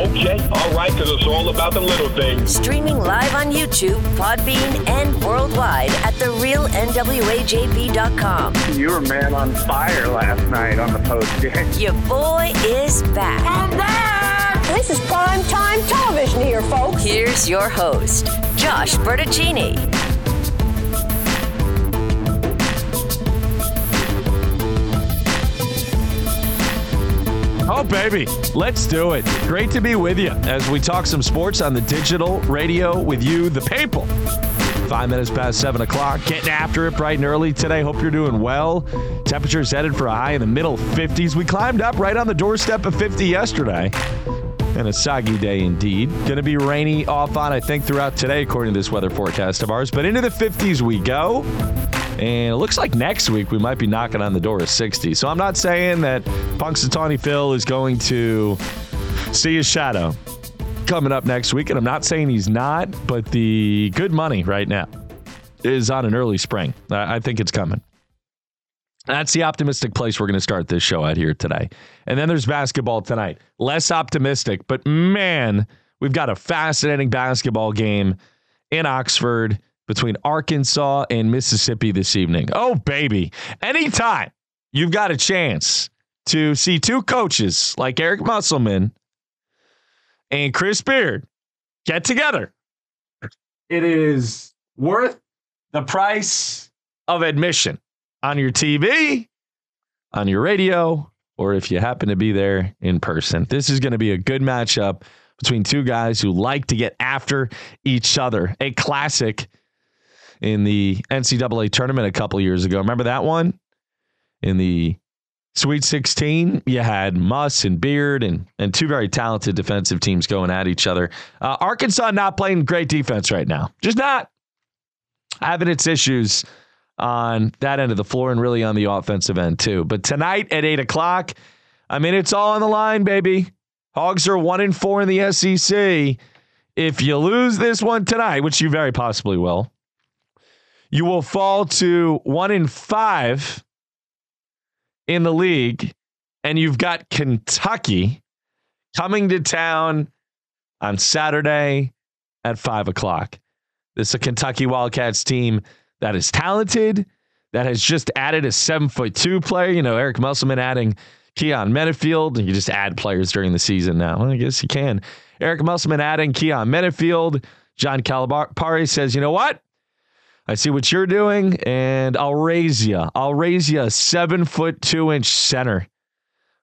Okay, all right because it's all about the little things. Streaming live on YouTube, Podbean, and worldwide at therealnwajb.com. You were man on fire last night on the post game. Your boy is back. I'm back! This is prime time television here, folks. Here's your host, Josh Bertuccini. Oh, baby. Let's do it. Great to be with you as we talk some sports on the digital radio with you, the people. Five minutes past seven o'clock. Getting after it bright and early today. Hope you're doing well. Temperatures headed for a high in the middle 50s. We climbed up right on the doorstep of 50 yesterday. And a soggy day indeed. Going to be rainy off on, I think, throughout today, according to this weather forecast of ours. But into the 50s we go. And it looks like next week we might be knocking on the door of 60. So I'm not saying that Punxsutawney Phil is going to see his shadow coming up next week. And I'm not saying he's not, but the good money right now is on an early spring. I think it's coming. That's the optimistic place we're going to start this show out here today. And then there's basketball tonight. Less optimistic, but man, we've got a fascinating basketball game in Oxford between Arkansas and Mississippi this evening. Oh, baby. Anytime you've got a chance to see two coaches like Eric Musselman and Chris Beard get together, it is worth the price of admission on your TV, on your radio, or if you happen to be there in person. This is going to be a good matchup between two guys who like to get after each other. A classic in the NCAA tournament a couple years ago. Remember that one? In the Sweet 16, you had Muss and Beard and, and two very talented defensive teams going at each other. Uh, Arkansas not playing great defense right now. Just not. Having its issues on that end of the floor and really on the offensive end, too. But tonight at 8 o'clock, I mean, it's all on the line, baby. Hogs are 1 and 4 in the SEC. If you lose this one tonight, which you very possibly will, you will fall to one in five in the league, and you've got Kentucky coming to town on Saturday at five o'clock. This is a Kentucky Wildcats team that is talented, that has just added a seven foot two player. You know, Eric Musselman adding Keyon Menifield, and you just add players during the season now. Well, I guess you can. Eric Musselman adding Keyon Menifield. John Calipari says, you know what? I see what you're doing, and I'll raise you. I'll raise you a seven foot two inch center.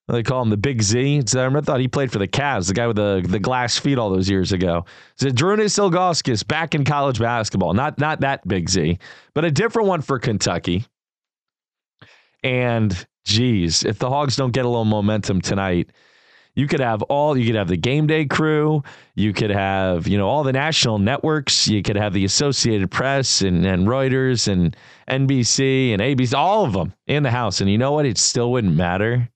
They call him the Big Z. I thought he played for the Cavs, the guy with the, the glass feet all those years ago. Zydrunas Ilgauskas back in college basketball. Not not that Big Z, but a different one for Kentucky. And geez, if the Hogs don't get a little momentum tonight, you could have all you could have the game day crew you could have you know all the national networks you could have the associated press and, and reuters and nbc and abc all of them in the house and you know what it still wouldn't matter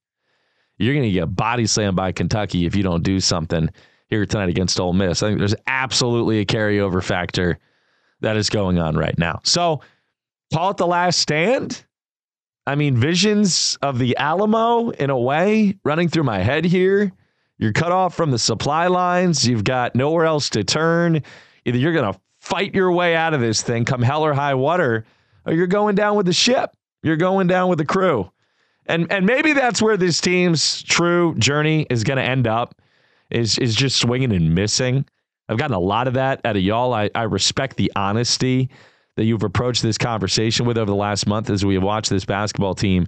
you're going to get body slammed by kentucky if you don't do something here tonight against Ole Miss. I think there's absolutely a carryover factor that is going on right now. So call it the last stand. I mean, visions of the Alamo in a way running through my head here. You're cut off from the supply lines. You've got nowhere else to turn. Either you're going to fight your way out of this thing, come hell or high water, or you're going down with the ship. You're going down with the crew. And and maybe that's where this team's true journey is going to end up is is just swinging and missing. I've gotten a lot of that out of y'all. I, I respect the honesty that you've approached this conversation with over the last month as we have watched this basketball team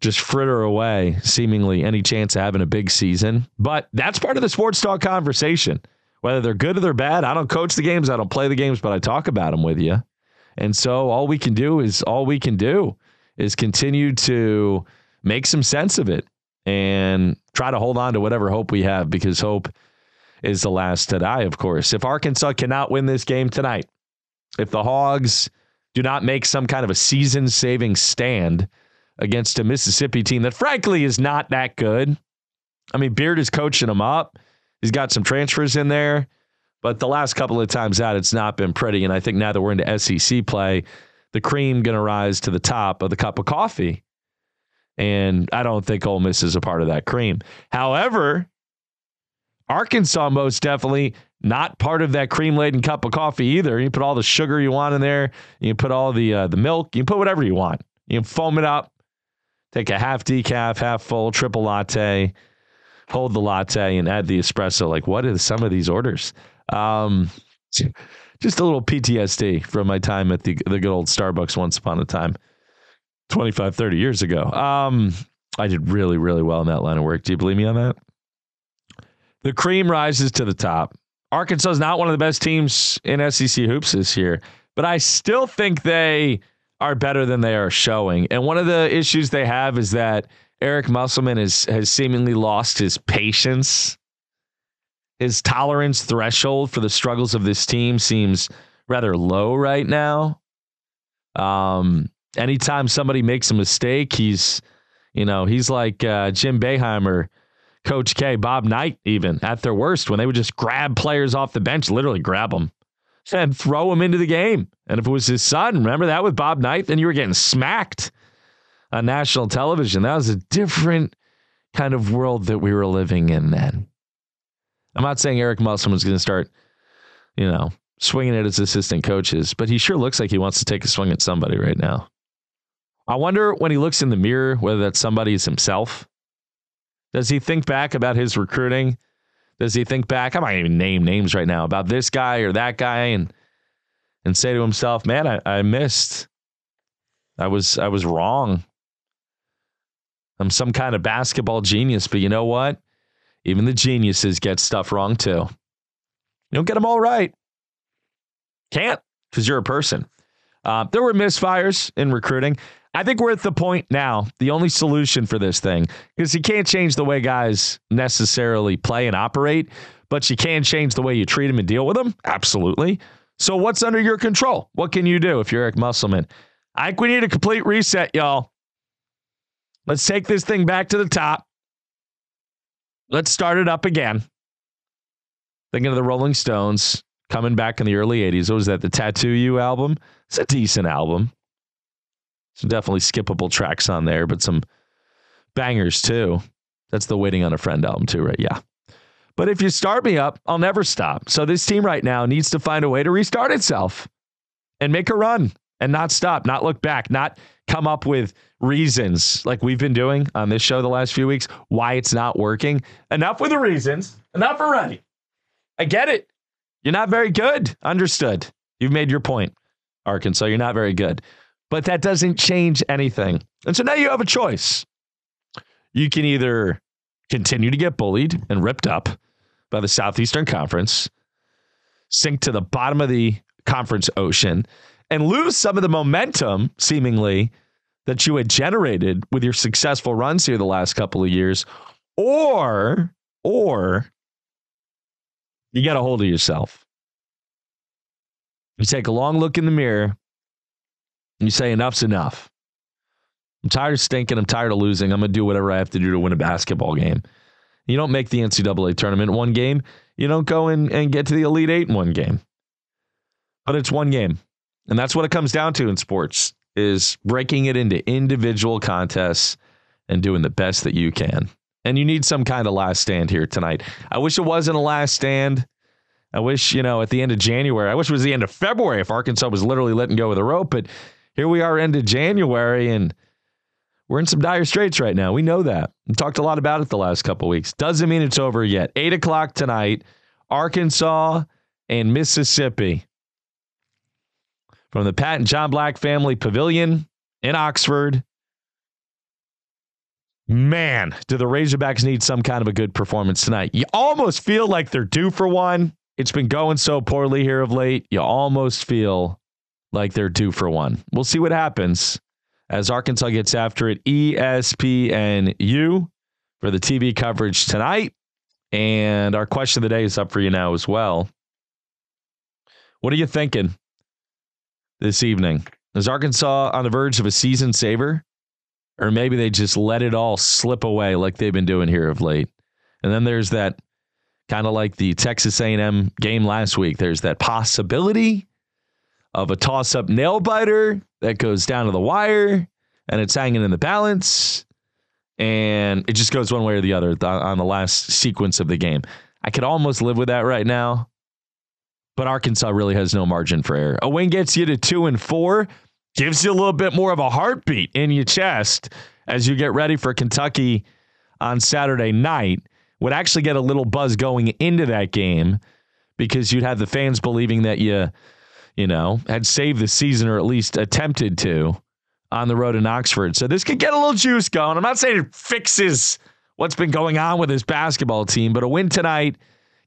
just fritter away seemingly any chance of having a big season. But that's part of the sports talk conversation. Whether they're good or they're bad, I don't coach the games, I don't play the games, but I talk about them with you. And so all we can do is all we can do is continue to make some sense of it and try to hold on to whatever hope we have because hope is the last to die, of course. If Arkansas cannot win this game tonight, if the Hogs do not make some kind of a season saving stand against a Mississippi team that, frankly, is not that good. I mean, Beard is coaching them up. He's got some transfers in there, but the last couple of times out, it's not been pretty. And I think now that we're into SEC play, the cream going to rise to the top of the cup of coffee. And I don't think Ole Miss is a part of that cream. However, Arkansas most definitely not part of that cream laden cup of coffee either. You put all the sugar you want in there. You put all the uh, the milk. You put whatever you want. You foam it up. Take a half decaf, half full, triple latte. Hold the latte and add the espresso. Like, what are some of these orders? Um, just a little PTSD from my time at the the good old Starbucks once upon a time, 25, 30 years ago. Um, I did really, really well in that line of work. Do you believe me on that? The cream rises to the top. Arkansas is not one of the best teams in SEC hoops this year, but I still think they are better than they are showing. And one of the issues they have is that Eric Musselman has has seemingly lost his patience. His tolerance threshold for the struggles of this team seems rather low right now. Um, anytime somebody makes a mistake, he's, you know, he's like uh, Jim Boeheim Coach K, Bob Knight, even at their worst, when they would just grab players off the bench, literally grab them and throw them into the game. And if it was his son, remember that with Bob Knight, then you were getting smacked on national television. That was a different kind of world that we were living in then. I'm not saying Eric Musselman is going to start, you know, swinging at his assistant coaches, but he sure looks like he wants to take a swing at somebody right now. I wonder when he looks in the mirror whether that somebody is himself does he think back about his recruiting? Does he think back? I might even name names right now about this guy or that guy and and say to himself, man, I, I missed. I was I was wrong. I'm some kind of basketball genius, but you know what? Even the geniuses get stuff wrong too. You don't get them all right. Can't because you're a person. Uh, there were misfires in recruiting. I think we're at the point now, the only solution for this thing, because you can't change the way guys necessarily play and operate, but you can change the way you treat them and deal with them. Absolutely. So, what's under your control? What can you do if you're Eric Musselman? I think we need a complete reset, y'all. Let's take this thing back to the top. Let's start it up again. Thinking of the Rolling Stones coming back in the early 80s. What was that? The Tattoo You album? It's a decent album. Some definitely skippable tracks on there, but some bangers too. That's the Waiting on a Friend album too, right? Yeah. But if you start me up, I'll never stop. So this team right now needs to find a way to restart itself and make a run and not stop, not look back, not come up with reasons like we've been doing on this show the last few weeks why it's not working. Enough with the reasons. Enough already. I get it. You're not very good. Understood. You've made your point, Arkansas. You're not very good but that doesn't change anything. And so now you have a choice. You can either continue to get bullied and ripped up by the Southeastern Conference, sink to the bottom of the conference ocean, and lose some of the momentum, seemingly, that you had generated with your successful runs here the last couple of years, or, or you get a hold of yourself. You take a long look in the mirror you say, enough's enough. I'm tired of stinking. I'm tired of losing. I'm going to do whatever I have to do to win a basketball game. You don't make the NCAA tournament one game. You don't go in and get to the Elite Eight in one game. But it's one game. And that's what it comes down to in sports is breaking it into individual contests and doing the best that you can. And you need some kind of last stand here tonight. I wish it wasn't a last stand. I wish, you know, at the end of January, I wish it was the end of February if Arkansas was literally letting go of the rope, but here we are into January and we're in some dire straits right now. We know that. We talked a lot about it the last couple weeks. Doesn't mean it's over yet. Eight o'clock tonight, Arkansas and Mississippi. From the Pat and John Black Family Pavilion in Oxford. Man, do the Razorbacks need some kind of a good performance tonight? You almost feel like they're due for one. It's been going so poorly here of late. You almost feel like they're due for one. We'll see what happens as Arkansas gets after it. ESPNU for the TV coverage tonight. And our question of the day is up for you now as well. What are you thinking this evening? Is Arkansas on the verge of a season saver? Or maybe they just let it all slip away like they've been doing here of late. And then there's that kind of like the Texas A&M game last week. There's that possibility of a toss-up nail biter that goes down to the wire and it's hanging in the balance and it just goes one way or the other on the last sequence of the game. I could almost live with that right now, but Arkansas really has no margin for error. A win gets you to two and four, gives you a little bit more of a heartbeat in your chest as you get ready for Kentucky on Saturday night. Would actually get a little buzz going into that game because you'd have the fans believing that you, you know, had saved the season or at least attempted to on the road in Oxford. So this could get a little juice going. I'm not saying it fixes what's been going on with this basketball team, but a win tonight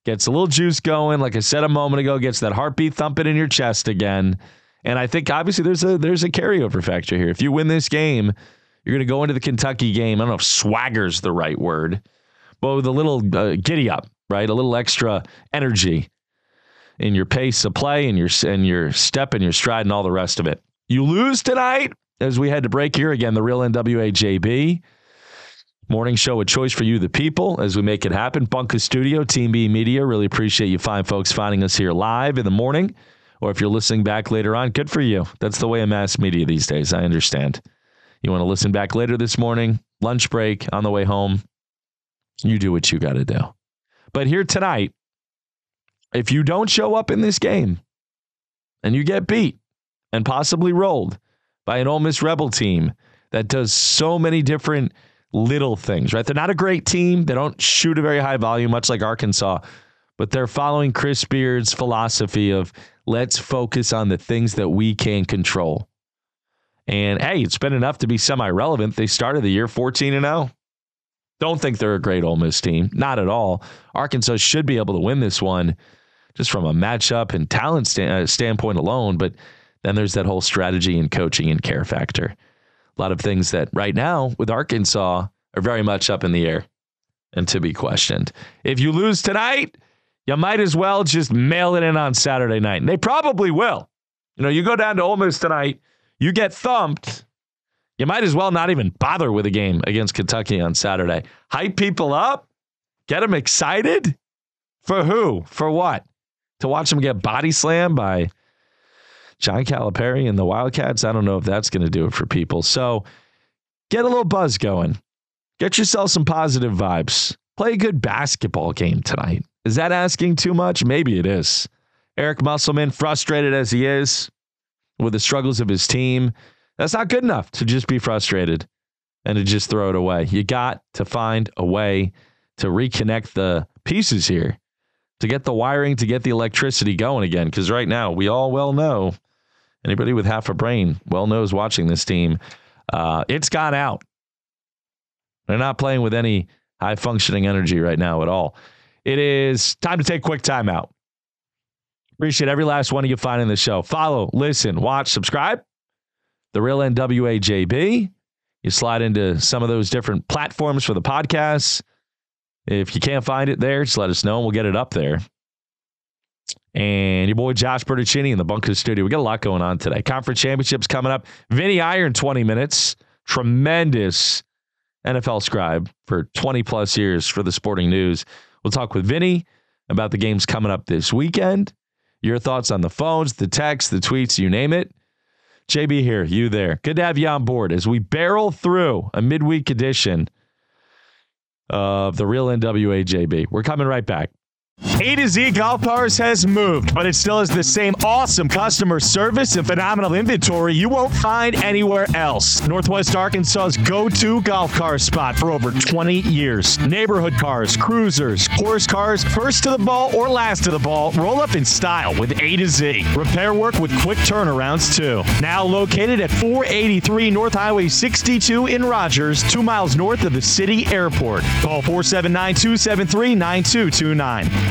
gets a little juice going. Like I said a moment ago, gets that heartbeat thumping in your chest again. And I think obviously there's a there's a carryover factor here. If you win this game, you're going to go into the Kentucky game. I don't know if swagger's the right word, but with a little uh, giddy up, right? A little extra energy in your pace of play and your and your step and your stride and all the rest of it. You lose tonight, as we had to break here again, the real NWA JB. Morning show, a choice for you, the people, as we make it happen. Bunker Studio, Team B Media. Really appreciate you fine folks finding us here live in the morning. Or if you're listening back later on, good for you. That's the way of mass media these days. I understand. You want to listen back later this morning, lunch break, on the way home, you do what you got to do. But here tonight, if you don't show up in this game and you get beat and possibly rolled, by an Ole Miss Rebel team that does so many different little things, right? They're not a great team. They don't shoot a very high volume, much like Arkansas, but they're following Chris Beard's philosophy of let's focus on the things that we can control. And hey, it's been enough to be semi relevant. They started the year 14 and 0. Don't think they're a great Ole Miss team. Not at all. Arkansas should be able to win this one just from a matchup and talent uh, standpoint alone. But then there's that whole strategy and coaching and care factor. A lot of things that right now with Arkansas are very much up in the air and to be questioned. If you lose tonight, you might as well just mail it in on Saturday night. And they probably will. You know, you go down to Ole Miss tonight, you get thumped. You might as well not even bother with a game against Kentucky on Saturday. Hype people up, get them excited. For who? For what? To watch them get body slammed by John Calipari and the Wildcats, I don't know if that's going to do it for people. So get a little buzz going. Get yourself some positive vibes. Play a good basketball game tonight. Is that asking too much? Maybe it is. Eric Musselman, frustrated as he is with the struggles of his team, that's not good enough to just be frustrated and to just throw it away. You got to find a way to reconnect the pieces here, to get the wiring, to get the electricity going again. Because right now, we all well know Anybody with half a brain well knows watching this team. Uh, it's gone out. They're not playing with any high functioning energy right now at all. It is time to take quick timeout. Appreciate every last one of you finding the show. Follow, listen, watch, subscribe. The real NWAJB. You slide into some of those different platforms for the podcasts. If you can't find it there, just let us know and we'll get it up there and your boy Josh Bertuccini in the Bunker Studio. We got a lot going on today. Conference championships coming up. Vinnie Iyer, 20 minutes. Tremendous NFL scribe for 20 plus years for the sporting news. We'll talk with Vinny about the games coming up this weekend. Your thoughts on the phones, the texts, the tweets, you name it. JB here, you there. Good to have you on board as we barrel through a midweek edition of the real NWA JB. We're coming right back. A to Z Golf Cars has moved, but it still has the same awesome customer service and phenomenal inventory you won't find anywhere else. Northwest Arkansas's go to golf car spot for over 20 years. Neighborhood cars, cruisers, horse cars, first to the ball or last to the ball, roll up in style with A to Z. Repair work with quick turnarounds, too. Now located at 483 North Highway 62 in Rogers, two miles north of the city airport. Call 479 273 9229.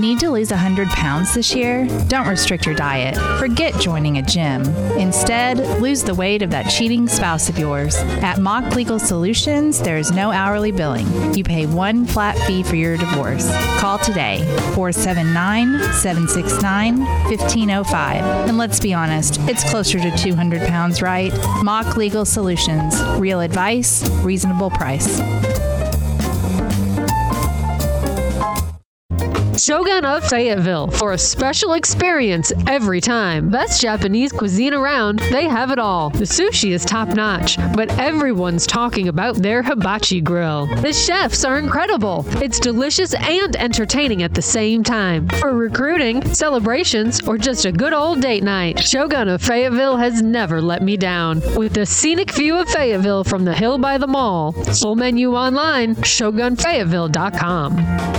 Need to lose 100 pounds this year? Don't restrict your diet. Forget joining a gym. Instead, lose the weight of that cheating spouse of yours. At Mock Legal Solutions, there is no hourly billing. You pay one flat fee for your divorce. Call today 479 769 1505. And let's be honest, it's closer to 200 pounds, right? Mock Legal Solutions. Real advice, reasonable price. Shogun of Fayetteville for a special experience every time. Best Japanese cuisine around, they have it all. The sushi is top notch, but everyone's talking about their hibachi grill. The chefs are incredible. It's delicious and entertaining at the same time. For recruiting, celebrations, or just a good old date night, Shogun of Fayetteville has never let me down. With the scenic view of Fayetteville from the hill by the mall. Full menu online, shogunfayetteville.com.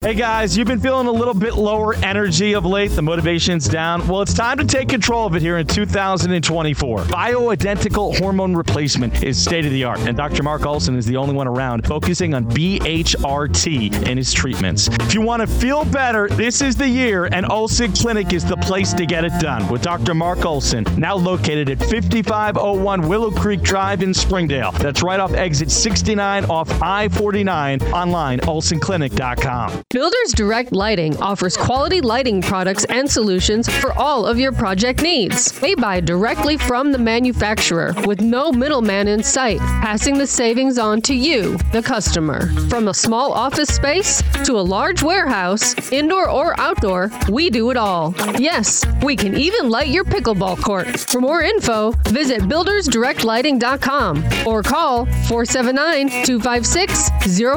Hey guys, you've been feeling a little bit lower energy of late, the motivation's down. Well, it's time to take control of it here in 2024. Bioidentical hormone replacement is state of the art, and Dr. Mark Olson is the only one around focusing on BHRT in his treatments. If you want to feel better, this is the year, and Olson Clinic is the place to get it done with Dr. Mark Olson, now located at 5501 Willow Creek Drive in Springdale. That's right off exit 69 off I 49, online, olsonclinic.com. Builders Direct Lighting offers quality lighting products and solutions for all of your project needs. They buy directly from the manufacturer with no middleman in sight, passing the savings on to you, the customer. From a small office space to a large warehouse, indoor or outdoor, we do it all. Yes, we can even light your pickleball court. For more info, visit buildersdirectlighting.com or call 479 256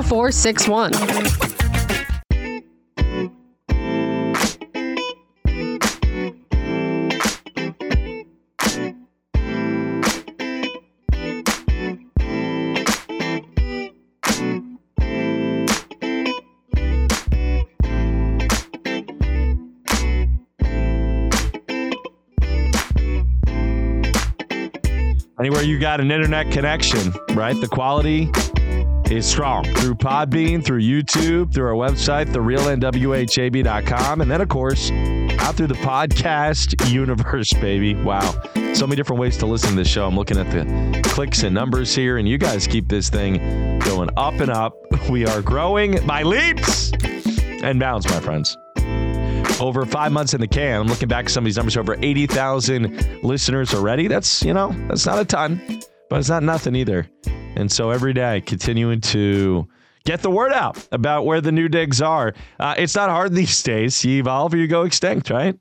0461. Anywhere you got an internet connection, right? The quality is strong through Podbean, through YouTube, through our website, therealnwajb.com, and then, of course, out through the podcast universe, baby. Wow. So many different ways to listen to this show. I'm looking at the clicks and numbers here, and you guys keep this thing going up and up. We are growing by leaps and bounds, my friends over five months in the can. I'm looking back at some of these numbers, over 80,000 listeners already. That's, you know, that's not a ton, but it's not nothing either. And so every day, continuing to get the word out about where the new digs are. Uh, it's not hard these days. You evolve or you go extinct, right?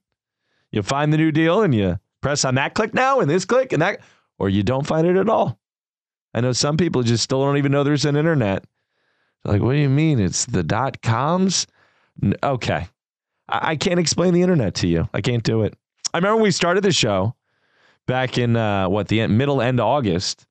You find the new deal and you press on that click now and this click and that, or you don't find it at all. I know some people just still don't even know there's an internet. Like, what do you mean? It's the dot coms? Okay. I can't explain the internet to you. I can't do it. I remember when we started the show back in uh, what the end, middle end of August,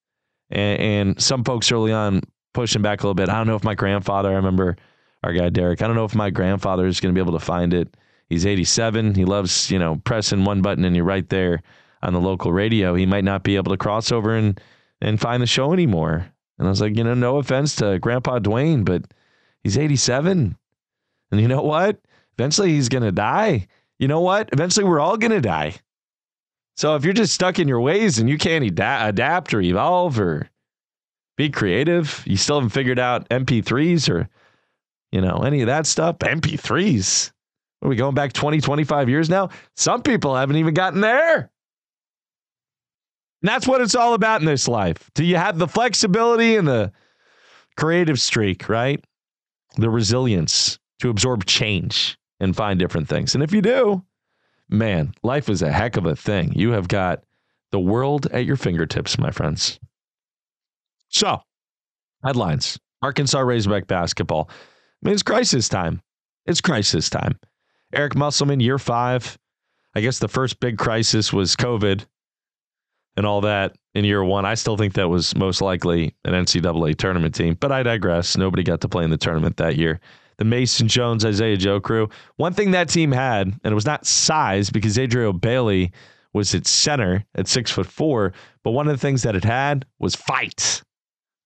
and, and, some folks early on pushing back a little bit. I don't know if my grandfather. I remember our guy Derek. I don't know if my grandfather is going to be able to find it. He's 87. He loves you know pressing one button and you're right there on the local radio. He might not be able to cross over and and find the show anymore. And I was like, you know, no offense to Grandpa Dwayne, but he's 87. And you know what? Eventually he's going to die. You know what? Eventually we're all going to die. So if you're just stuck in your ways and you can't ad- adapt or evolve or be creative, you still haven't figured out MP3s or, you know, any of that stuff. MP3s. Are we going back 20, 25 years now? Some people haven't even gotten there. And that's what it's all about in this life. Do you have the flexibility and the creative streak, right? The resilience to absorb change and find different things. And if you do, man, life is a heck of a thing. You have got the world at your fingertips, my friends. So, headlines Arkansas Razorback basketball. I mean, it's crisis time. It's crisis time. Eric Musselman, year five. I guess the first big crisis was COVID and all that in year one. I still think that was most likely an NCAA tournament team, but I digress. Nobody got to play in the tournament that year the Mason Jones, Isaiah Joe crew. One thing that team had, and it was not size because Adrio Bailey was its center at six foot four, but one of the things that it had was fight,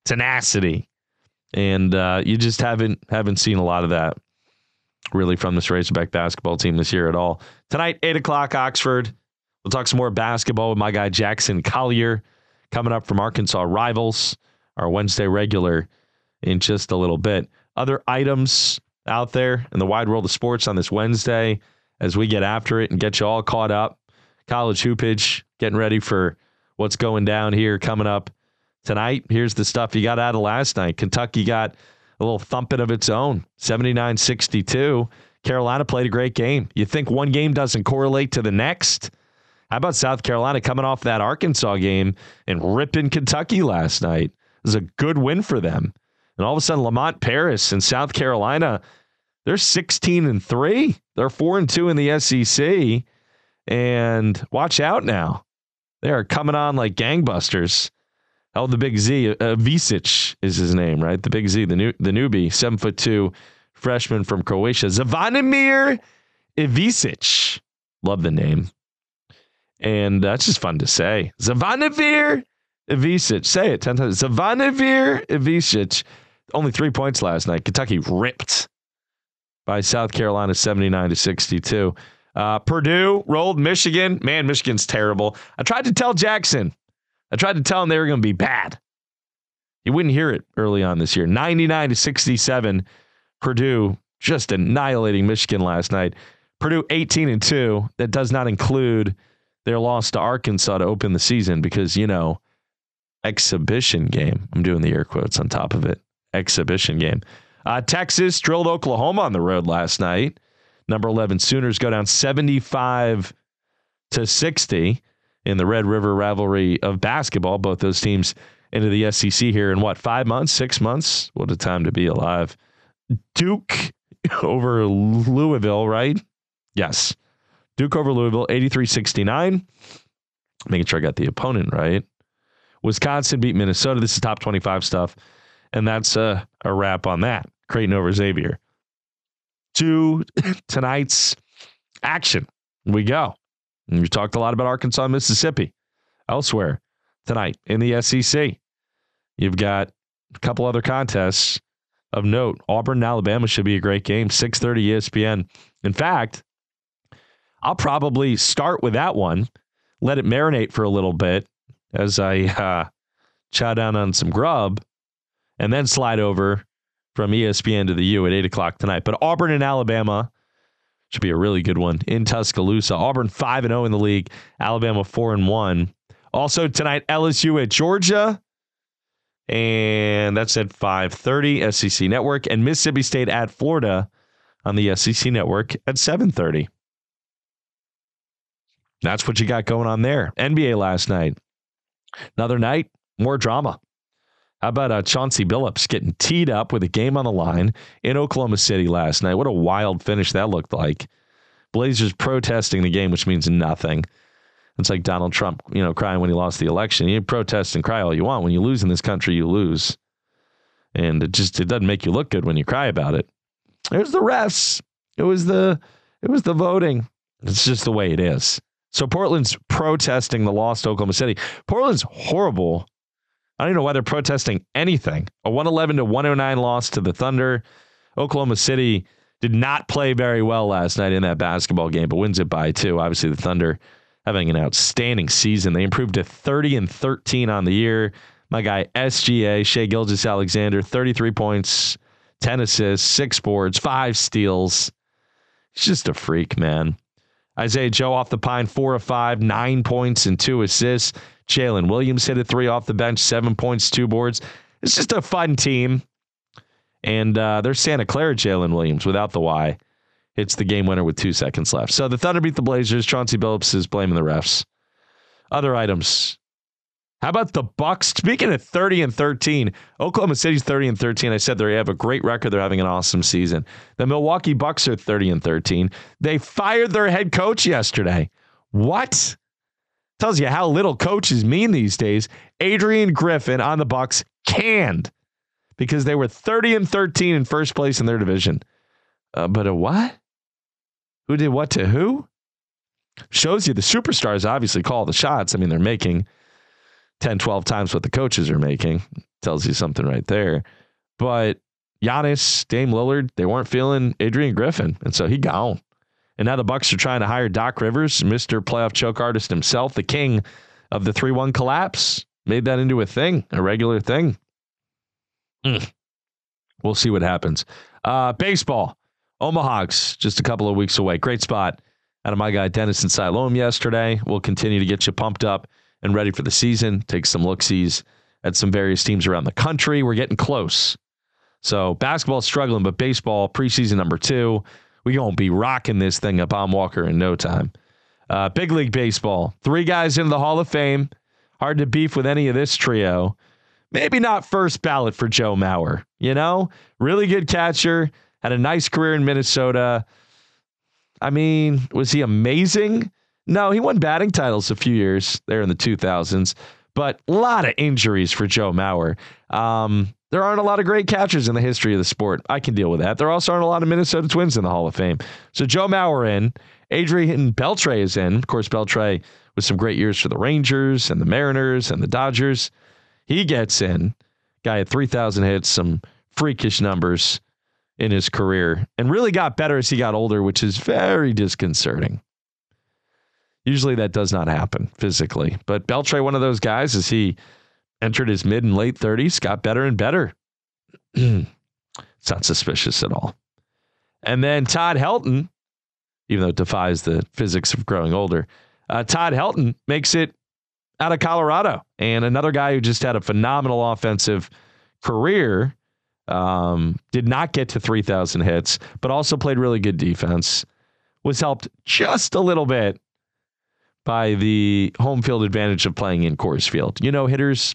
tenacity, and uh, you just haven't haven't seen a lot of that really from this Razorback basketball team this year at all. Tonight, 8 o'clock, Oxford. We'll talk some more basketball with my guy Jackson Collier coming up from Arkansas Rivals, our Wednesday regular, in just a little bit. Other items out there in the wide world of sports on this Wednesday as we get after it and get you all caught up. College hoopage, getting ready for what's going down here coming up tonight. Here's the stuff you got out of last night. Kentucky got a little thumping of its own 79 62. Carolina played a great game. You think one game doesn't correlate to the next? How about South Carolina coming off that Arkansas game and ripping Kentucky last night? It was a good win for them. And all of a sudden, Lamont Paris in South Carolina, they're 16 and 3. They're 4 and 2 in the SEC. And watch out now. They are coming on like gangbusters. Oh, the big Z, uh, Visic is his name, right? The big Z, the new the newbie, seven foot two freshman from Croatia, Zvonimir Ivisic. Love the name, and that's just fun to say. Zvonimir Ivisic. Say it ten times. Zvonimir Ivisic. Only three points last night. Kentucky ripped by South Carolina, seventy nine to sixty two. Uh, Purdue rolled Michigan. Man, Michigan's terrible. I tried to tell Jackson I tried to tell him they were going to be bad. You wouldn't hear it early on this year. 99 to 67. Purdue just annihilating Michigan last night. Purdue 18 and 2. That does not include their loss to Arkansas to open the season because, you know, exhibition game. I'm doing the air quotes on top of it. Exhibition game. Uh, Texas drilled Oklahoma on the road last night. Number 11 Sooners go down 75 to 60 in the Red River rivalry of basketball. Both those teams into the SEC here in what, five months, six months? What a time to be alive. Duke over Louisville, right? Yes. Duke over Louisville, 83 69. Making sure I got the opponent right. Wisconsin beat Minnesota. This is top 25 stuff. And that's a, a wrap on that. Creighton over Xavier. To tonight's action. We go. We talked a lot about Arkansas, Mississippi. Elsewhere tonight in the SEC, you've got a couple other contests of note. Auburn Alabama should be a great game. 6:30 ESPN. In fact, I'll probably start with that one, let it marinate for a little bit as I uh, chow down on some grub, and then slide over from ESPN to the U at 8 o'clock tonight. But Auburn and Alabama should be a really good one in Tuscaloosa. Auburn 5 and 0 in the league, Alabama 4 and 1. Also tonight LSU at Georgia. And that's at 5:30 SEC Network and Mississippi State at Florida on the SEC Network at 7:30. That's what you got going on there. NBA last night. Another night, more drama. How about uh, Chauncey Billups getting teed up with a game on the line in Oklahoma City last night? What a wild finish that looked like. Blazers protesting the game, which means nothing. It's like Donald Trump, you know, crying when he lost the election. You protest and cry all you want. When you lose in this country, you lose. And it just it doesn't make you look good when you cry about it. It was the refs. It was the it was the voting. It's just the way it is. So Portland's protesting the loss to Oklahoma City. Portland's horrible I don't even know why they're protesting anything. A 111 to 109 loss to the Thunder. Oklahoma City did not play very well last night in that basketball game, but wins it by two. Obviously, the Thunder having an outstanding season. They improved to 30 and 13 on the year. My guy SGA, Shai Gilgeous-Alexander, 33 points, 10 assists, six boards, five steals. He's just a freak, man. Isaiah Joe off the pine, four of five, nine points and two assists. Jalen Williams hit a three off the bench, seven points, two boards. It's just a fun team. And uh, there's Santa Clara Jalen Williams without the Y. It's the game winner with two seconds left. So the Thunder beat the Blazers. Chauncey Billups is blaming the refs. Other items. How about the Bucks? Speaking of 30 and 13, Oklahoma City's 30 and 13. I said they have a great record. They're having an awesome season. The Milwaukee Bucks are 30 and 13. They fired their head coach yesterday. What? Tells you how little coaches mean these days. Adrian Griffin on the Bucks canned because they were 30 and 13 in first place in their division. Uh, but a what? Who did what to who? Shows you the superstars obviously call the shots. I mean, they're making 10, 12 times what the coaches are making. Tells you something right there. But Giannis, Dame Lillard, they weren't feeling Adrian Griffin, and so he gone. And now the Bucks are trying to hire Doc Rivers, Mr. Playoff Choke Artist himself, the king of the 3-1 collapse. Made that into a thing, a regular thing. Mm. We'll see what happens. Uh, baseball. Omaha's just a couple of weeks away. Great spot out of my guy Dennis and Siloam yesterday. We'll continue to get you pumped up and ready for the season. Take some look sees at some various teams around the country. We're getting close. So basketball's struggling, but baseball preseason number two, we gonna be rocking this thing up on Walker in no time. Uh, big league baseball, three guys into the Hall of Fame. Hard to beef with any of this trio. Maybe not first ballot for Joe Mauer. You know, really good catcher, had a nice career in Minnesota. I mean, was he amazing? No, he won batting titles a few years there in the 2000s, but a lot of injuries for Joe Mauer. Um, there aren't a lot of great catchers in the history of the sport. I can deal with that. There also aren't a lot of Minnesota Twins in the Hall of Fame. So Joe Mauer in, Adrian Beltre is in. Of course, Beltre with some great years for the Rangers and the Mariners and the Dodgers. He gets in. Guy had 3,000 hits, some freakish numbers in his career, and really got better as he got older, which is very disconcerting. Usually that does not happen physically. But Beltre, one of those guys, as he entered his mid and late 30s, got better and better. it's not suspicious at all. And then Todd Helton, even though it defies the physics of growing older, uh, Todd Helton makes it out of Colorado. And another guy who just had a phenomenal offensive career um, did not get to 3,000 hits, but also played really good defense. Was helped just a little bit by the home field advantage of playing in Coors Field. You know, hitters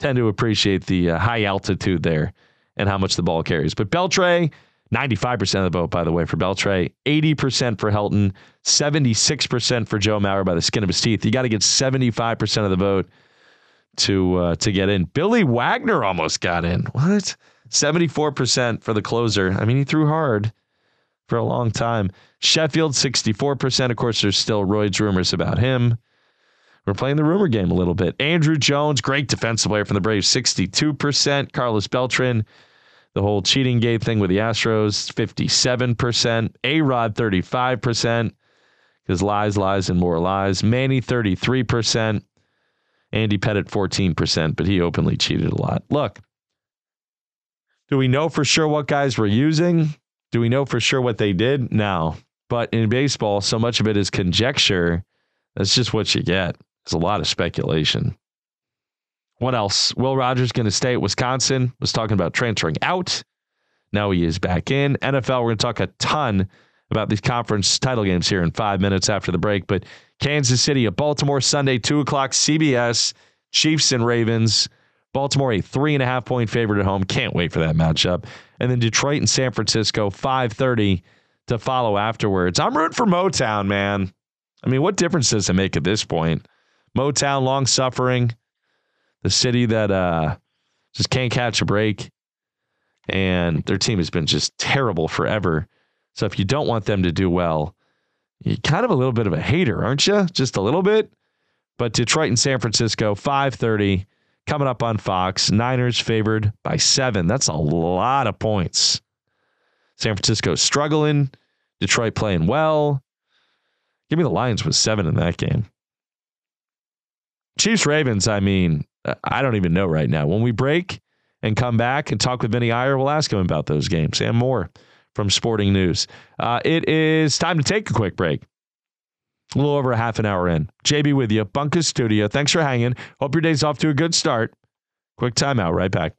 tend to appreciate the uh, high altitude there and how much the ball carries. But Beltre, 95% of the vote, by the way, for Beltre, 80% for Helton, 76% for Joe Mauer by the skin of his teeth. You got to get 75% of the vote to uh, to get in. Billy Wagner almost got in. What? 74% for the closer. I mean, he threw hard for a long time. Sheffield, 64%. Of course, there's still Roy's rumors about him. We're playing the rumor game a little bit. Andruw Jones, great defensive player from the Braves, 62%. Carlos Beltran, the whole cheating gate thing with the Astros, 57%. A Rod, 35%, because lies, lies, and more lies. Manny, 33%. Andy Pettitte, 14%, but he openly cheated a lot. Look, do we know for sure what guys were using? Do we know for sure what they did? No. But in baseball, so much of it is conjecture. That's just what you get. There's a lot of speculation. What else? Will Rogers going to stay at Wisconsin? Was talking about transferring out. Now he is back in. NFL, we're going to talk a ton about these conference title games here in five minutes after the break. But Kansas City at Baltimore Sunday, 2 o'clock, CBS, Chiefs and Ravens. Baltimore, a three and a half point favorite at home. Can't wait for that matchup. And then Detroit and San Francisco, 530 to follow afterwards. I'm rooting for Motown, man. I mean, what difference does it make at this point? Motown, long suffering, the city that uh, just can't catch a break. And their team has been just terrible forever. So if you don't want them to do well, you're kind of a little bit of a hater, aren't you? Just a little bit. But Detroit and San Francisco, 530 coming up on Fox. Niners favored by seven. That's a lot of points. San Francisco struggling. Detroit playing well. Give me the Lions with seven in that game. Chiefs Ravens, I mean, I don't even know right now. When we break and come back and talk with Vinnie Iyer, we'll ask him about those games and more from Sporting News. Uh, it is time to take a quick break. A little over a half an hour in. JB with you, Bunker Studio. Thanks for hanging. Hope your day's off to a good start. Quick timeout, right back.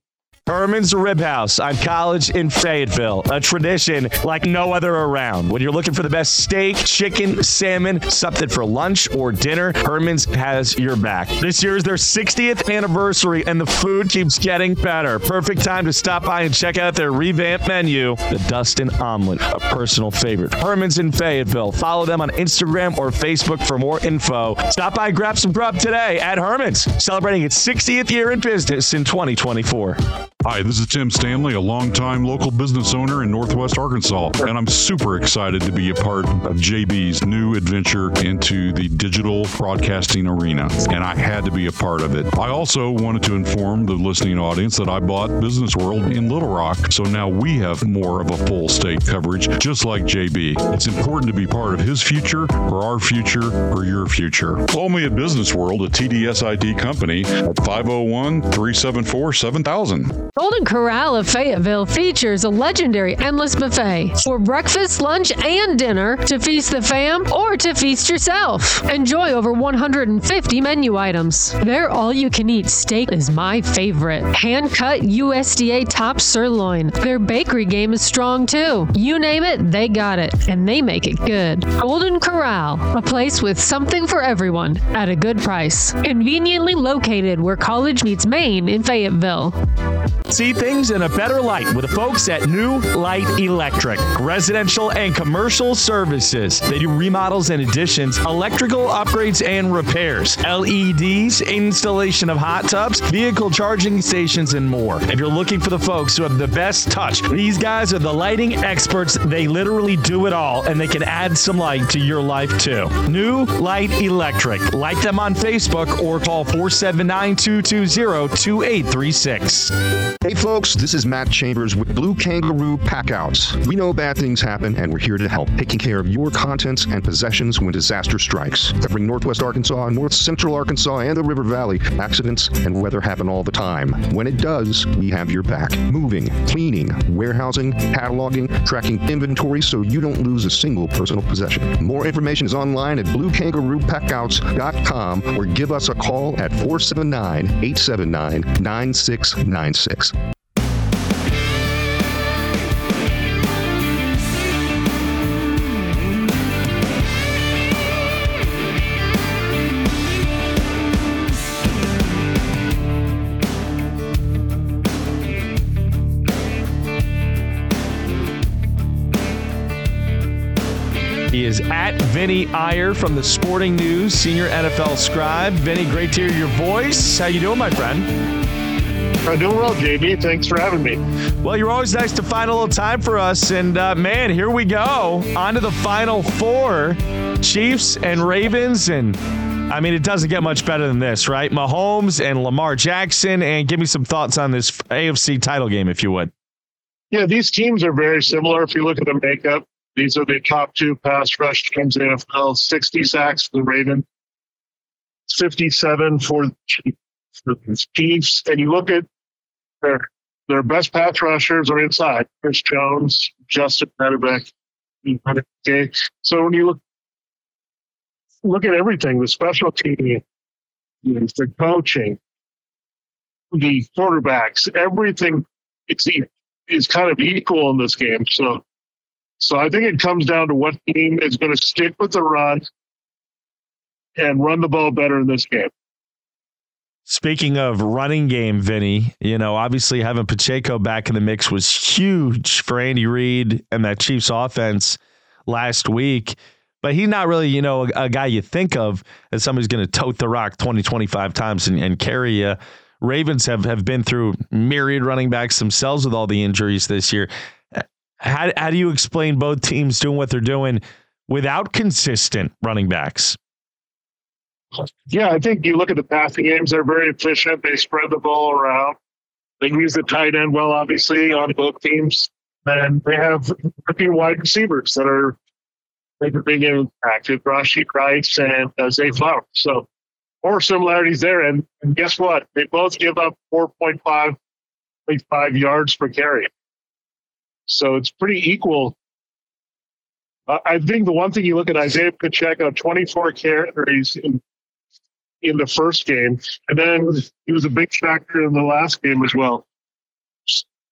Herman's Rib House on College in Fayetteville. A tradition like no other around. When you're looking for the best steak, chicken, salmon, something for lunch or dinner, Herman's has your back. This year is their 60th anniversary and the food keeps getting better. Perfect time to stop by and check out their revamped menu, the Dustin Omelet, a personal favorite. Herman's in Fayetteville. Follow them on Instagram or Facebook for more info. Stop by and grab some grub today at Herman's, celebrating its 60th year in business in 2024. Hi, this is Tim Stanley, a longtime local business owner in Northwest Arkansas, and I'm super excited to be a part of JB's new adventure into the digital broadcasting arena, and I had to be a part of it. I also wanted to inform the listening audience that I bought Business World in Little Rock, so now we have more of a full state coverage, just like JB. It's important to be part of his future, or our future, or your future. Call me at Business World, a TDSID company, at 501 374 7000. Golden Corral of Fayetteville features a legendary endless buffet for breakfast, lunch, and dinner to feast the fam or to feast yourself. Enjoy over 150 menu items. Their all you can eat steak is my favorite. Hand cut USDA top sirloin. Their bakery game is strong too. You name it, they got it, and they make it good. Golden Corral, a place with something for everyone at a good price. Conveniently located where college meets Maine in Fayetteville. See things in a better light with the folks at New Light Electric. Residential and commercial services. They do remodels and additions, electrical upgrades and repairs, LEDs, installation of hot tubs, vehicle charging stations, and more. If you're looking for the folks who have the best touch, these guys are the lighting experts. They literally do it all and they can add some light to your life too. New Light Electric. Like them on Facebook or call 479 220 2836. Hey folks, this is Matt Chambers with Blue Kangaroo Packouts. We know bad things happen and we're here to help, taking care of your contents and possessions when disaster strikes. Covering Northwest Arkansas, North Central Arkansas, and the River Valley, accidents and weather happen all the time. When it does, we have your back. Moving, cleaning, warehousing, cataloging, tracking inventory so you don't lose a single personal possession. More information is online at bluekangaroopackouts.com or give us a call at 479 879 9696. He is at Vinnie Iyer from the Sporting News, senior NFL scribe. Vinnie, great to hear your voice. How you doing, my friend? I'm doing well, JB. Thanks for having me. Well, you're always nice to find a little time for us. And uh, man, here we go. On to the final four Chiefs and Ravens. And I mean, it doesn't get much better than this, right? Mahomes and Lamar Jackson. And give me some thoughts on this AFC title game, if you would. Yeah, these teams are very similar. If you look at the makeup, these are the top two pass rush teams in the NFL 60 sacks for the Ravens, 57 for the Chiefs. And you look at their their best pass rushers are inside. Chris Jones, Justin Madubuike. Okay. So when you look look at everything, the special team, the coaching, the quarterbacks, everything it's is kind of equal in this game. So so I think it comes down to what team is going to stick with the run and run the ball better in this game. Speaking of running game, Vinnie, you know, obviously having Pacheco back in the mix was huge for Andy Reid and that Chiefs offense last week. But he's not really, you know, a, a guy you think of as somebody's going to tote the rock 20, 25 times and, and carry you. Ravens have, have been through myriad running backs themselves with all the injuries this year. How, how do you explain both teams doing what they're doing without consistent running backs? Yeah, I think you look at the passing games, they're very efficient. They spread the ball around. They use the tight end well, obviously, on both teams. And they have a few wide receivers that are make a big impact with Rashee Rice and uh, Zay Flowers. So, more similarities there. And, and guess what? They both give up 4.5 5 yards per carry. So it's pretty equal. Uh, I think the one thing you look at Isaiah Pacheco, 24 carries in, in the first game, and then he was a big factor in the last game as well.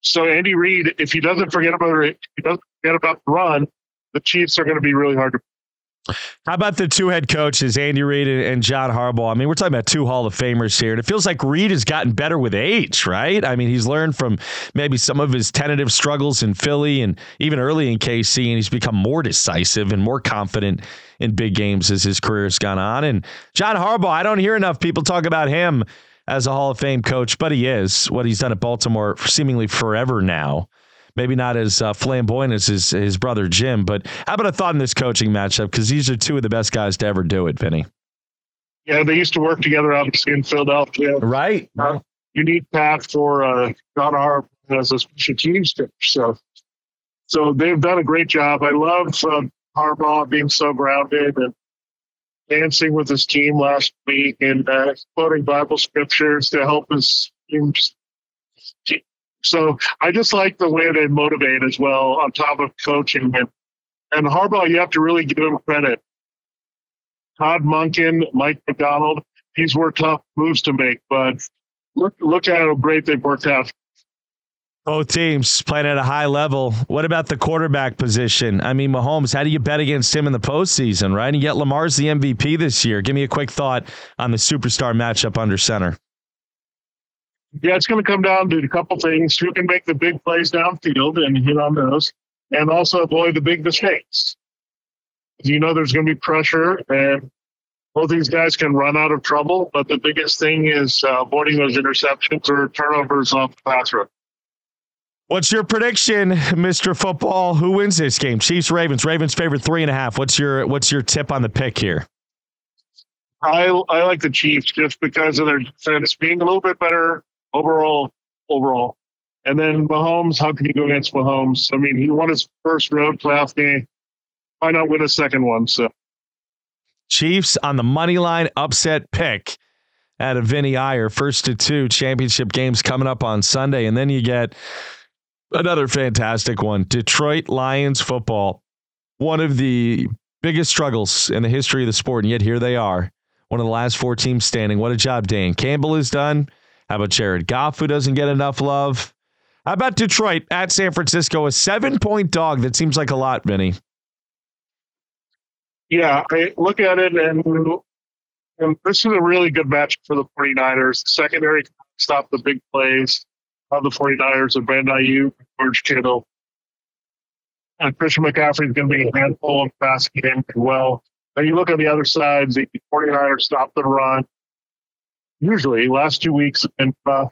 So Andy Reid, if he doesn't forget about it, he doesn't forget about the run, the Chiefs are going to be really hard to how about the two head coaches, Andy Reid and John Harbaugh? I mean, we're talking about two Hall of Famers here, and it feels like Reid has gotten better with age, right? I mean, he's learned from maybe some of his tentative struggles in Philly and even early in KC, and he's become more decisive and more confident in big games as his career has gone on. And John Harbaugh, I don't hear enough people talk about him as a Hall of Fame coach, but he is what he's done at Baltimore seemingly forever now. Maybe not as uh, flamboyant as his, his brother Jim, but how about a thought in this coaching matchup? Because these are two of the best guys to ever do it, Vinnie. Yeah, they used to work together, obviously, in Philadelphia. Right. Uh, unique path for uh, John Harbaugh as a special teams coach. So, so they've done a great job. I love uh, Harbaugh being so grounded and dancing with his team last week and uh, quoting Bible scriptures to help his teams. So I just like the way they motivate as well on top of coaching. And, and Harbaugh, you have to really give him credit. Todd Monken, Mike Macdonald, these were tough moves to make, but look look at how great they've worked out. Both teams playing at a high level. What about the quarterback position? I mean, Mahomes, how do you bet against him in the postseason, right? And yet Lamar's the MVP this year. Give me a quick thought on the superstar matchup under center. Yeah, it's going to come down to a couple things. Who can make the big plays downfield and hit on those, and also avoid the big mistakes. You know, there's going to be pressure, and both these guys can run out of trouble. But the biggest thing is uh, avoiding those interceptions or turnovers off the pass rush. What's your prediction, Mr. Football? Who wins this game? Chiefs, Ravens. Ravens favorite three and a half. What's your What's your tip on the pick here? I I like the Chiefs just because of their defense being a little bit better overall. Overall, and then Mahomes. How can you go against Mahomes? I mean, he won his first road playoff game. Why not win a second one? So, Chiefs on the money line upset pick out of Vinnie Iyer. First to two championship games coming up on Sunday, and then you get Another fantastic one. Detroit Lions football. One of the biggest struggles in the history of the sport, and yet here they are. One of the last four teams standing. What a job Dan Campbell has done. How about Jared Goff, who doesn't get enough love? How about Detroit at San Francisco? A seven point dog. That seems like a lot, Vinnie. Yeah, I look at it, and, and this is a really good match for the 49ers. The secondary stop the big plays of the 49ers of Brandon Aiyuk, George Kittle. And Christian McCaffrey is going to be a handful of passing game as well. Then you look on the other side, the 49ers stop the run. Usually, last two weeks have been tough,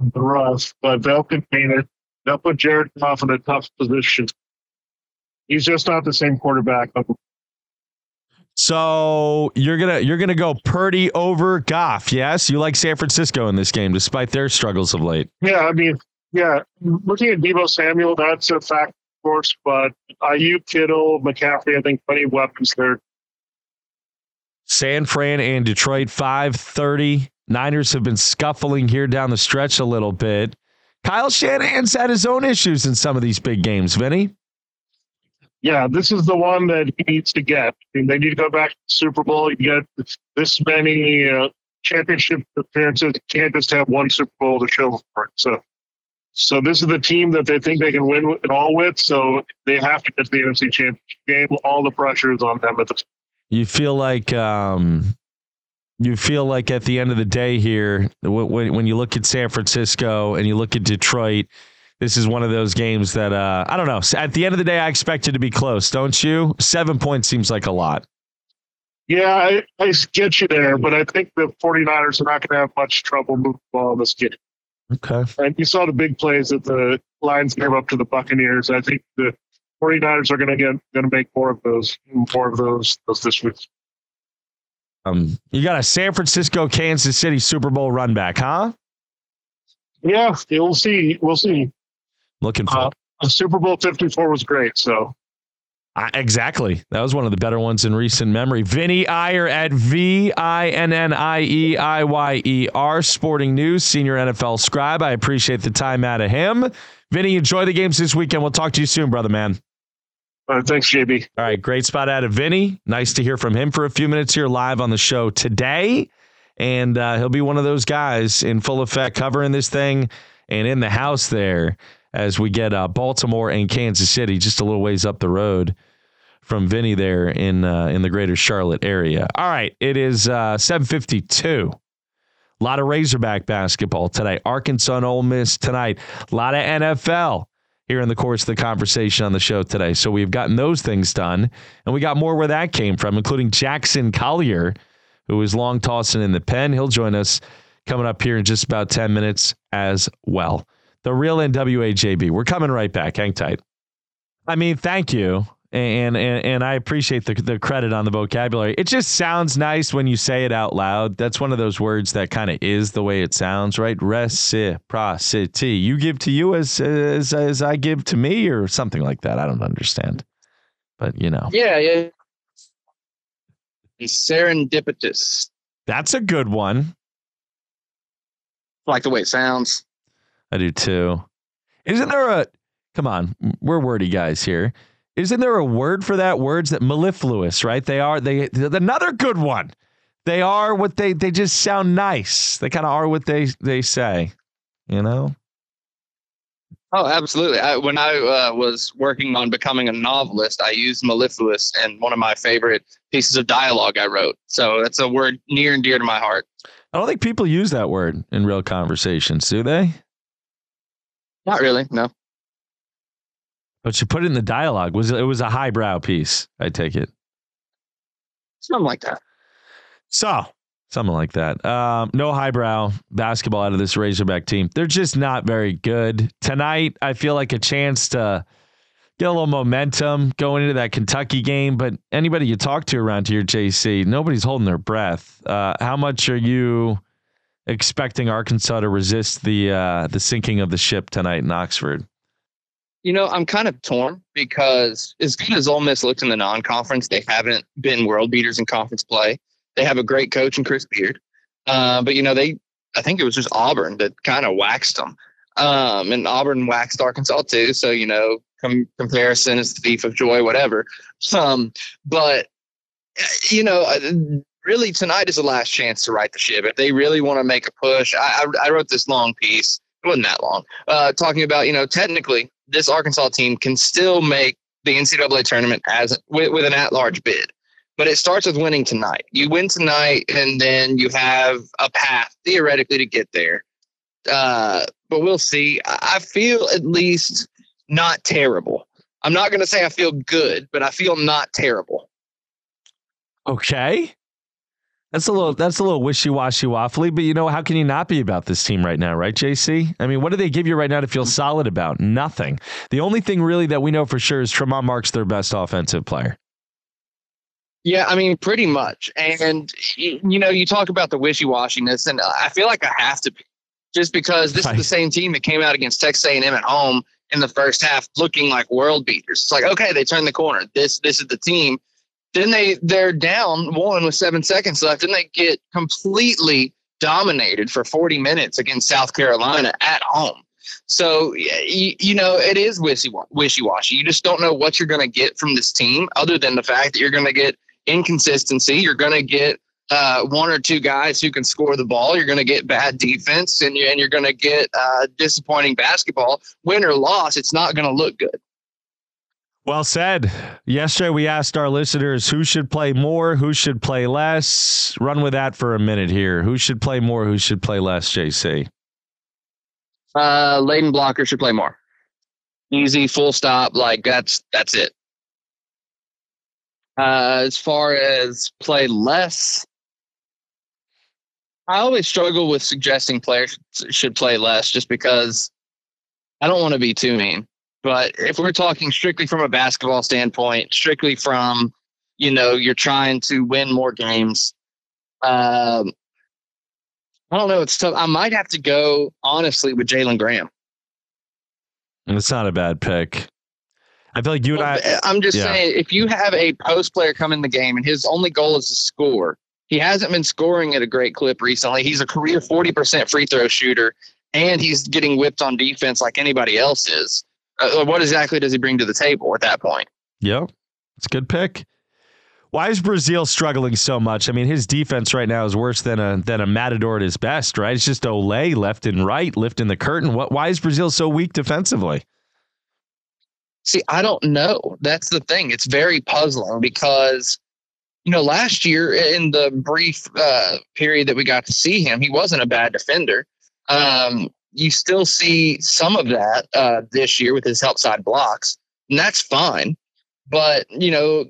the rough, but they'll contain it. They'll put Jared Goff in a tough position. He's just not the same quarterback. So you're gonna you're gonna go Purdy over Goff, yes? You like San Francisco in this game, despite their struggles of late. Yeah, I mean, yeah, looking at Deebo Samuel, that's a fact, of course. But Aiyuk, Kittle, McCaffrey, I think plenty of weapons there. San Fran and Detroit, five thirty. Niners have been scuffling here down the stretch a little bit. Kyle Shanahan's had his own issues in some of these big games, Vinnie yeah, this is the one that he needs to get. I mean, they need to go back to the Super Bowl. You get this many uh, championship appearances. You can't just have one Super Bowl to show for it. So, so this is the team that they think they can win it all with. So they have to get to the NFC Championship game. All the pressure is on them at this. You feel like um, you feel like at the end of the day here, when when you look at San Francisco and you look at Detroit this is one of those games that uh, I don't know. At the end of the day, I expect it to be close, don't you? Seven points seems like a lot. Yeah, I, I get you there, but I think the 49ers are not going to have much trouble moving the ball in this game. Okay. And you saw the big plays that the Lions gave up to the Buccaneers. I think the 49ers are going to get going to make more of those, more of those, those this week. Um, you got a San Francisco, Kansas City Super Bowl run back, huh? Yeah, we'll see. We'll see. Looking for uh, Super Bowl 54 was great. So uh, exactly. That was one of the better ones in recent memory. Vinnie Iyer at V I N N I E I Y E R Sporting News, senior NFL scribe. I appreciate the time out of him. Vinnie, enjoy the games this weekend. We'll talk to you soon, brother man. Thanks, JB. All right, great spot out of Vinnie. Nice to hear from him for a few minutes here live on the show today. And uh, he'll be one of those guys in full effect covering this thing and in the house there as we get uh, Baltimore and Kansas City just a little ways up the road from Vinnie there in uh, in the greater Charlotte area. All right, it is uh, 752. A lot of Razorback basketball today. Arkansas and Ole Miss tonight. A lot of NFL here in the course of the conversation on the show today. So we've gotten those things done, and we got more where that came from, including Jackson Collier, who is long tossing in the pen. He'll join us coming up here in just about 10 minutes as well. The real NWAJB. We're coming right back. Hang tight. I mean, thank you. And, and and I appreciate the the credit on the vocabulary. It just sounds nice when you say it out loud. That's one of those words that kind of is the way it sounds, right? Reciprocity. You give to you as as as I give to me, or something like that. I don't understand, but you know. Yeah, yeah. Serendipitous. That's a good one. I like the way it sounds. I do too. Isn't there a come on, we're wordy guys here. Isn't there a word for that? Words that mellifluous, right? They are they another good one. They are what they they just sound nice. They kind of are what they they say, you know? Oh, absolutely. I, when I uh, was working on becoming a novelist, I used mellifluous in one of my favorite pieces of dialogue I wrote. So that's a word near and dear to my heart. I don't think people use that word in real conversations, do they? Not really, no. But she put it in the dialogue. Was it was a highbrow piece? I take it. Something like that. So something like that. Um, no highbrow basketball out of this Razorback team. They're just not very good tonight. I feel like a chance to get a little momentum going into that Kentucky game. But anybody you talk to around here, JC, nobody's holding their breath. Uh, how much are you expecting Arkansas to resist the uh, the sinking of the ship tonight in Oxford? You know, I'm kind of torn because as good as Ole Miss looks in the non-conference, they haven't been world beaters in conference play. They have a great coach in Chris Beard, uh, but you know they. I think it was just Auburn that kind of waxed them, um, and Auburn waxed Arkansas too. So you know, com- comparison is the thief of joy, whatever. Um, but you know, uh, really tonight is the last chance to right the ship. If they really want to make a push, I, I, I wrote this long piece. It wasn't that long, uh, talking about you know technically this Arkansas team can still make the NCAA tournament as with, with an at-large bid. But it starts with winning tonight. You win tonight, and then you have a path theoretically to get there. Uh, but we'll see. I feel at least not terrible. I'm not going to say I feel good, but I feel not terrible. Okay. That's a little that's a little wishy washy waffly, but you know how can you not be about this team right now, right, JC? I mean, what do they give you right now to feel mm. solid about? Nothing. The only thing really that we know for sure is Tramon Mark's their best offensive player. Yeah, I mean, pretty much. And you know, you talk about the wishy washiness, and I feel like I have to, be, just because this right. is the same team that came out against Texas A&M at home in the first half, looking like world beaters. It's like, okay, they turned the corner. This this is the team then they they're down one with seven seconds left, and they get completely dominated for 40 minutes against South Carolina at home. So you, you know it is wishy wishy washy. You just don't know what you're going to get from this team, other than the fact that you're going to get inconsistency. You're going to get uh, one or two guys who can score the ball. You're going to get bad defense, and you're, and you're going to get uh, disappointing basketball. Win or loss, it's not going to look good. Well said. Yesterday, we asked our listeners who should play more, who should play less. Run with that for a minute here. Who should play more, who should play less, JC? Uh, Layden Blocker should play more. Easy, full stop. Like that's that's it. Uh, as far as play less, I always struggle with suggesting players should play less, just because I don't want to be too mean. But if we're talking strictly from a basketball standpoint, strictly from, you know, you're trying to win more games, um, I don't know. It's tough. I might have to go, honestly, with Jalen Graham. It's not a bad pick. I feel like you and I. I'm just yeah. saying, if you have a post player come in the game and his only goal is to score, he hasn't been scoring at a great clip recently. He's a career 40% free throw shooter, and he's getting whipped on defense like anybody else is uh, what exactly does he bring to the table at that point? Yep, it's a good pick. Why is Brazile struggling so much? I mean, his defense right now is worse than a than a Matador at his best, right? It's just Olay left and right, lifting the curtain. What? Why is Brazile so weak defensively? See, I don't know. That's the thing. It's very puzzling because, you know, last year in the brief uh, period that we got to see him, he wasn't a bad defender. Um, you still see some of that uh, this year with his help side blocks, and that's fine. But you know,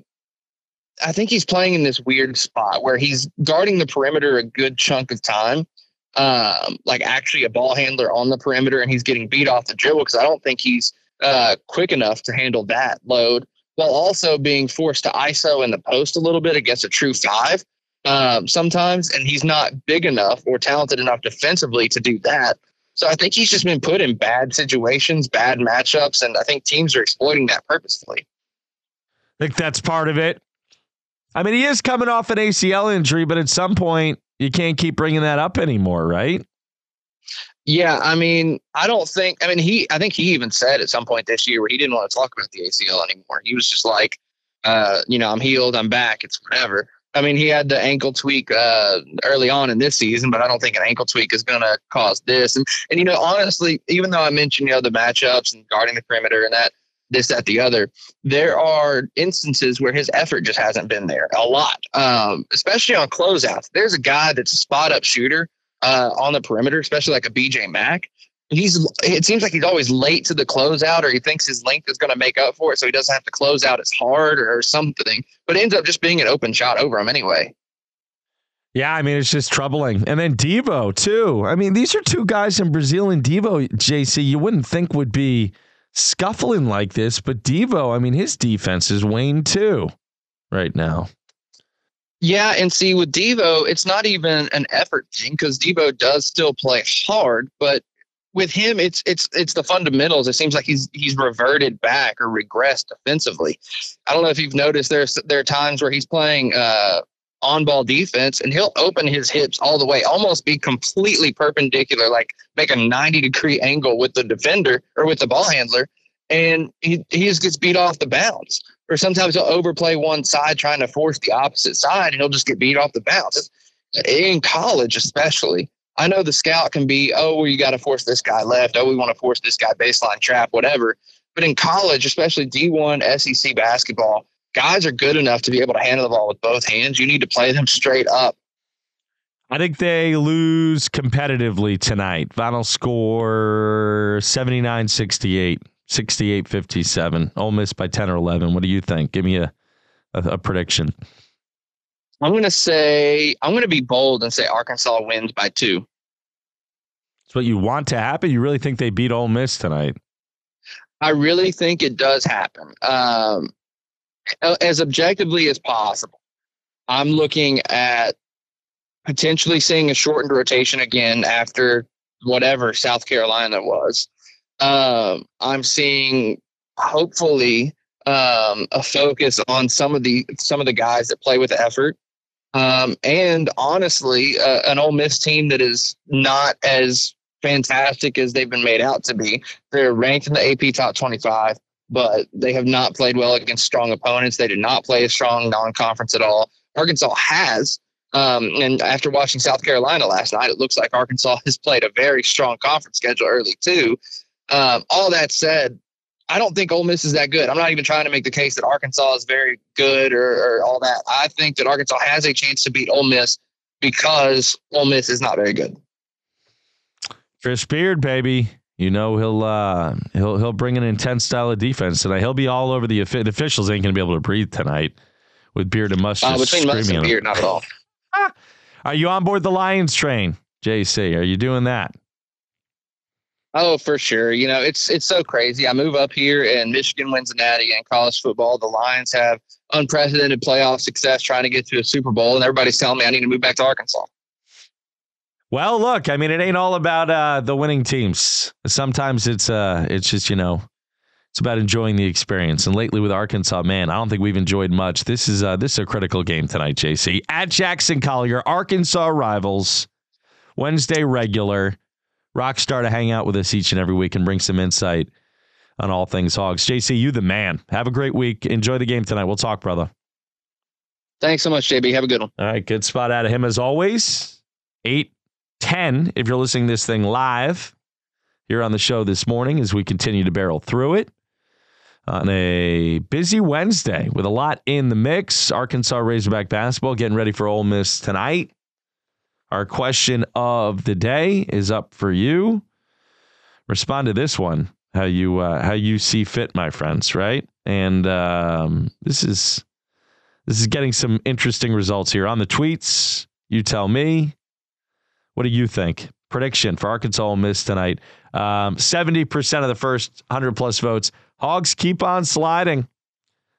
I think he's playing in this weird spot where he's guarding the perimeter a good chunk of time, um, like actually a ball handler on the perimeter, and he's getting beat off the dribble because I don't think he's uh, quick enough to handle that load, while also being forced to ISO in the post a little bit against a true five um, sometimes, and he's not big enough or talented enough defensively to do that. So I think he's just been put in bad situations, bad matchups, and I think teams are exploiting that purposefully. I think that's part of it. I mean, he is coming off an ACL injury, but at some point, you can't keep bringing that up anymore, right? Yeah, I mean, I don't think. I mean, he. I think he even said at some point this year where he didn't want to talk about the ACL anymore. He was just like, uh, you know, I'm healed, I'm back, it's whatever. I mean, he had the ankle tweak uh, early on in this season, but I don't think an ankle tweak is going to cause this. And and you know, honestly, even though I mentioned you know the matchups and guarding the perimeter and that this, that, the other. There are instances where his effort just hasn't been there a lot, um, especially on closeouts. There's a guy that's a spot up shooter uh, on the perimeter, especially like a BJ Mack. He's it seems like he's always late to the closeout, or he thinks his length is going to make up for it, so he doesn't have to close out as hard or, or something. But it ends up just being an open shot over him anyway. Yeah, I mean it's just troubling. And then Devo too. I mean, these are two guys in Brazile and Devo, JC, you wouldn't think would be scuffling like this, but Devo, I mean, his defense is waned too right now. Yeah, and see with Devo, it's not even an effort thing because Devo does still play hard, but with him, it's it's it's the fundamentals. It seems like he's he's reverted back or regressed defensively. I don't know if you've noticed there's there are times where he's playing uh, on ball defense and he'll open his hips all the way, almost be completely perpendicular, like make a 90 degree angle with the defender or with the ball handler. And he, he just gets beat off the bounce. Or sometimes he'll overplay one side trying to force the opposite side and he'll just get beat off the bounce. In college, especially, I know the scout can be, oh, well, you got to force this guy left. Oh, we want to force this guy baseline trap, whatever. But in college, especially D1 SEC basketball, guys are good enough to be able to handle the ball with both hands. You need to play them straight up. I think they lose competitively tonight. Final score 79 68, 68 57. Ole Miss by 10 or 11. What do you think? Give me a, a, a prediction. I'm going to say, I'm going to be bold and say Arkansas wins by two. It's what you want to happen. You really think they beat Ole Miss tonight? I really think it does happen. Um, as objectively as possible. I'm looking at potentially seeing a shortened rotation again after whatever South Carolina was. Um, I'm seeing hopefully um, a focus on some of the some of the guys that play with effort, um, and honestly, uh, an Ole Miss team that is not as fantastic as they've been made out to be. They're ranked in the AP top 25 but they have not played well against strong opponents. They did not play a strong non-conference at all. Arkansas has, um, and after watching South Carolina last night, it looks like Arkansas has played a very strong conference schedule early too. Um, all that said, I don't think Ole Miss is that good. I'm not even trying to make the case that Arkansas is very good or, or all that. I think that Arkansas has a chance to beat Ole Miss because Ole Miss is not very good. Chris Beard, baby. You know he'll uh, he'll he'll bring an intense style of defense tonight. He'll be all over the, the officials. Ain't gonna be able to breathe tonight with beard and mustache. Uh, between mustache and beard, not at all. Are you on board the Lions train, JC? Are you doing that? Oh, for sure. You know, it's it's so crazy. I move up here and Michigan wins the Natty and college football. The Lions have unprecedented playoff success trying to get to a Super Bowl, and everybody's telling me I need to move back to Arkansas. Well, look, I mean, it ain't all about uh, the winning teams. Sometimes it's uh, it's just you know, it's about enjoying the experience. And lately with Arkansas, man, I don't think we've enjoyed much. This is uh, this is a critical game tonight, JC. At Jackson Collier, Arkansas rivals, Wednesday regular. Rockstar to hang out with us each and every week and bring some insight on all things Hogs. JC, you the man. Have a great week. Enjoy the game tonight. We'll talk, brother. Thanks so much, JB. Have a good one. All right, good spot out of him as always. Eight 10 if you're listening to this thing live here on the show this morning as we continue to barrel through it on a busy Wednesday with a lot in the mix. Arkansas Razorback basketball getting ready for Ole Miss tonight. Our question of the day is up for you. Respond to this one, how you uh, how you see fit, my friends. Right, and um, this is this is getting some interesting results here on the tweets. You tell me What do you think? Prediction for Arkansas Ole Miss tonight. Um, 70% of the first 100 plus votes. Hogs keep on sliding.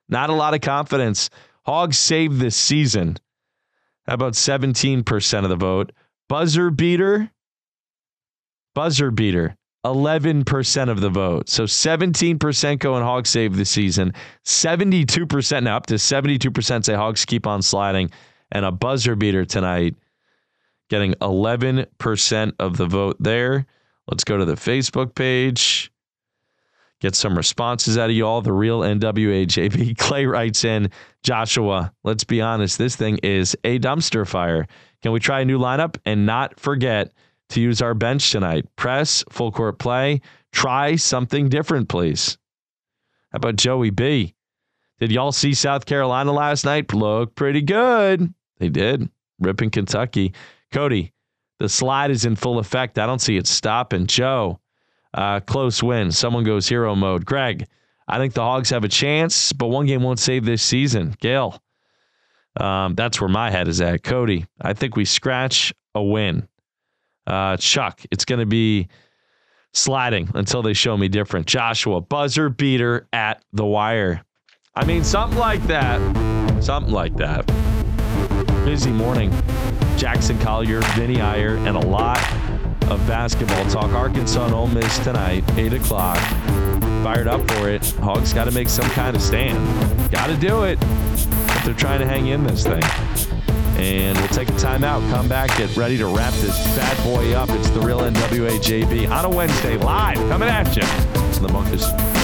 Not a lot of confidence. Hogs save this season. About 17% of the vote? Buzzer beater. Buzzer beater. 11% of the vote. So 17% go going Hogs save the season. 72% now up to 72% say Hogs keep on sliding. And a buzzer beater tonight getting 11% of the vote there. Let's go to the Facebook page. Get some responses out of you all. The real NWA JB Clay writes in Joshua, let's be honest, this thing is a dumpster fire. Can we try a new lineup and not forget to use our bench tonight? Press, full court play, try something different, please. How about Joey B? Did y'all see South Carolina last night? Look pretty good. They did. Ripping Kentucky. Cody, the slide is in full effect. I don't see it stopping. Joe, uh, close win. Someone goes hero mode. Greg, I think the Hogs have a chance, but one game won't save this season. Gail, um, that's where my head is at. Cody, I think we scratch a win. Uh, Chuck, it's going to be sliding until they show me different. Joshua, buzzer beater at the wire. I mean, something like that. Something like that. Busy morning. Jackson Collier, Vinnie Iyer, and a lot of basketball talk. Arkansas and Ole Miss tonight, 8 o'clock. Fired up for it. Hogs got to make some kind of stand. Got to do it. But they're trying to hang in this thing. And we'll take a timeout, come back, get ready to wrap this bad boy up. It's the real NWA JB on a Wednesday, live, coming at you. The Bunkus